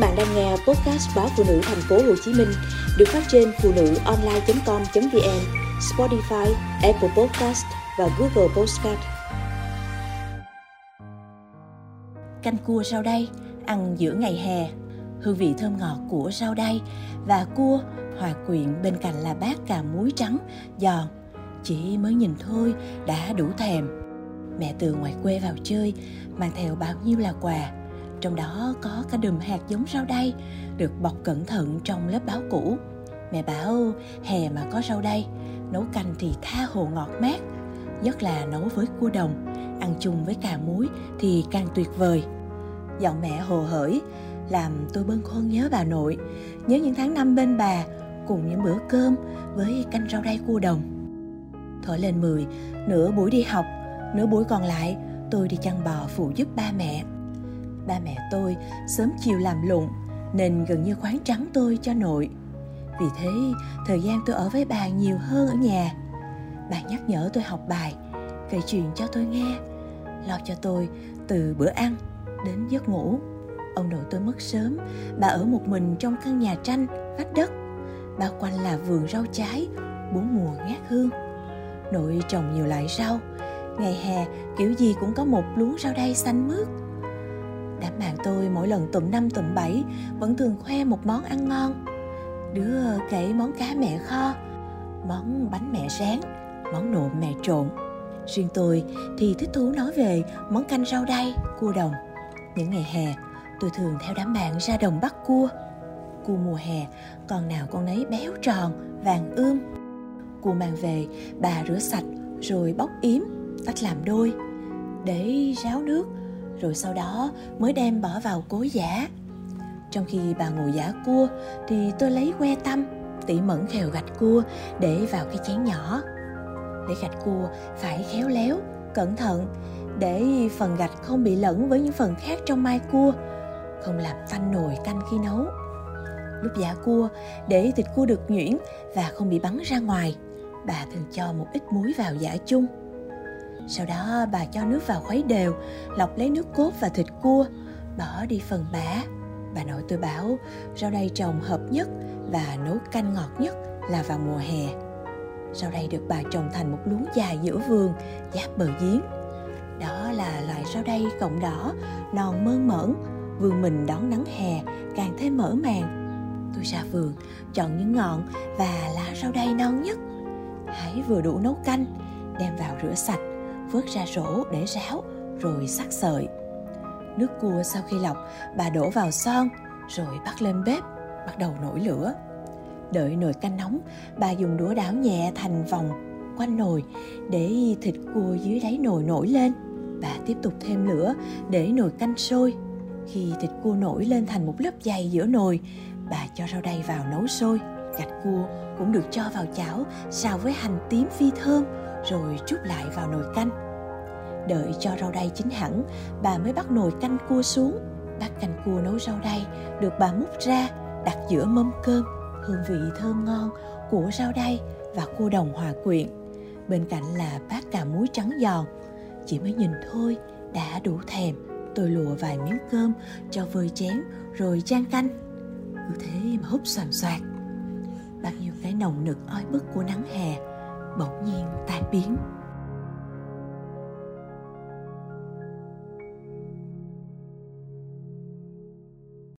bạn đang nghe podcast báo phụ nữ thành phố Hồ Chí Minh được phát trên phụ nữ online.com.vn, Spotify, Apple Podcast và Google Podcast. Canh cua rau đay ăn giữa ngày hè, hương vị thơm ngọt của rau đay và cua hòa quyện bên cạnh là bát cà muối trắng giòn. Chỉ mới nhìn thôi đã đủ thèm. Mẹ từ ngoài quê vào chơi mang theo bao nhiêu là quà trong đó có cả đùm hạt giống rau đay được bọc cẩn thận trong lớp báo cũ. Mẹ bảo hè mà có rau đay, nấu canh thì tha hồ ngọt mát, nhất là nấu với cua đồng, ăn chung với cà muối thì càng tuyệt vời. Giọng mẹ hồ hởi, làm tôi bâng khuâng nhớ bà nội, nhớ những tháng năm bên bà cùng những bữa cơm với canh rau đay cua đồng. Thổi lên 10, nửa buổi đi học, nửa buổi còn lại tôi đi chăn bò phụ giúp ba mẹ ba mẹ tôi sớm chiều làm lụng nên gần như khoáng trắng tôi cho nội. Vì thế, thời gian tôi ở với bà nhiều hơn ở nhà. Bà nhắc nhở tôi học bài, kể chuyện cho tôi nghe, lo cho tôi từ bữa ăn đến giấc ngủ. Ông nội tôi mất sớm, bà ở một mình trong căn nhà tranh, vách đất. Bao quanh là vườn rau trái, bốn mùa ngát hương. Nội trồng nhiều loại rau, ngày hè kiểu gì cũng có một luống rau đay xanh mướt đám bạn tôi mỗi lần tụm năm tụm bảy vẫn thường khoe một món ăn ngon. Đứa kể món cá mẹ kho, món bánh mẹ rán, món nộm mẹ trộn. Riêng tôi thì thích thú nói về món canh rau đay, cua đồng. Những ngày hè, tôi thường theo đám bạn ra đồng bắt cua. Cua mùa hè, con nào con nấy béo tròn, vàng ươm. Cua mang về, bà rửa sạch, rồi bóc yếm, tách làm đôi. Để ráo nước rồi sau đó mới đem bỏ vào cối giả. Trong khi bà ngồi giả cua thì tôi lấy que tăm, tỉ mẩn khều gạch cua để vào cái chén nhỏ. Để gạch cua phải khéo léo, cẩn thận để phần gạch không bị lẫn với những phần khác trong mai cua, không làm tanh nồi canh khi nấu. Lúc giả cua, để thịt cua được nhuyễn và không bị bắn ra ngoài, bà thường cho một ít muối vào giả chung sau đó bà cho nước vào khuấy đều, lọc lấy nước cốt và thịt cua, bỏ đi phần bã. Bà nội tôi bảo rau đay trồng hợp nhất và nấu canh ngọt nhất là vào mùa hè. Rau đay được bà trồng thành một luống dài giữa vườn, giáp bờ giếng. Đó là loại rau đay cọng đỏ, non mơn mởn, vườn mình đón nắng hè càng thêm mở màng Tôi ra vườn, chọn những ngọn và lá rau đay non nhất. Hãy vừa đủ nấu canh, đem vào rửa sạch vớt ra rổ để ráo, rồi sắc sợi. Nước cua sau khi lọc, bà đổ vào son, rồi bắt lên bếp, bắt đầu nổi lửa. Đợi nồi canh nóng, bà dùng đũa đảo nhẹ thành vòng quanh nồi để thịt cua dưới đáy nồi nổi lên. Bà tiếp tục thêm lửa để nồi canh sôi. Khi thịt cua nổi lên thành một lớp dày giữa nồi, bà cho rau đay vào nấu sôi. Gạch cua cũng được cho vào chảo, xào với hành tím phi thơm rồi trút lại vào nồi canh. Đợi cho rau đay chín hẳn, bà mới bắt nồi canh cua xuống. Bát canh cua nấu rau đay được bà múc ra, đặt giữa mâm cơm, hương vị thơm ngon của rau đay và cua đồng hòa quyện. Bên cạnh là bát cà muối trắng giòn. Chỉ mới nhìn thôi đã đủ thèm. Tôi lùa vài miếng cơm cho vơi chén rồi chan canh. Cứ thế mà hút xoàm xoạt. Bao nhiêu cái nồng nực oi bức của nắng hè bỗng nhiên tan biến.